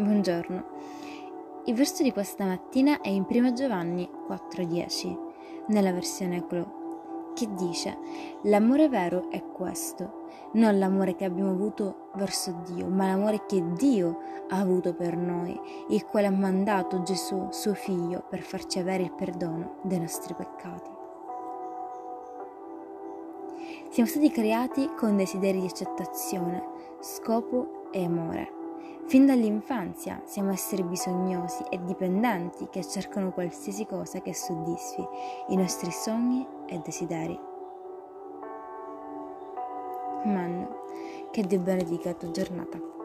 Buongiorno. Il verso di questa mattina è in 1 Giovanni 4:10, nella versione Glow, che dice: L'amore vero è questo, non l'amore che abbiamo avuto verso Dio, ma l'amore che Dio ha avuto per noi, il quale ha mandato Gesù, suo figlio, per farci avere il perdono dei nostri peccati. Siamo stati creati con desideri di accettazione, scopo e amore. Fin dall'infanzia siamo esseri bisognosi e dipendenti che cercano qualsiasi cosa che soddisfi i nostri sogni e desideri. Amen. Che Dio benedica la tua giornata.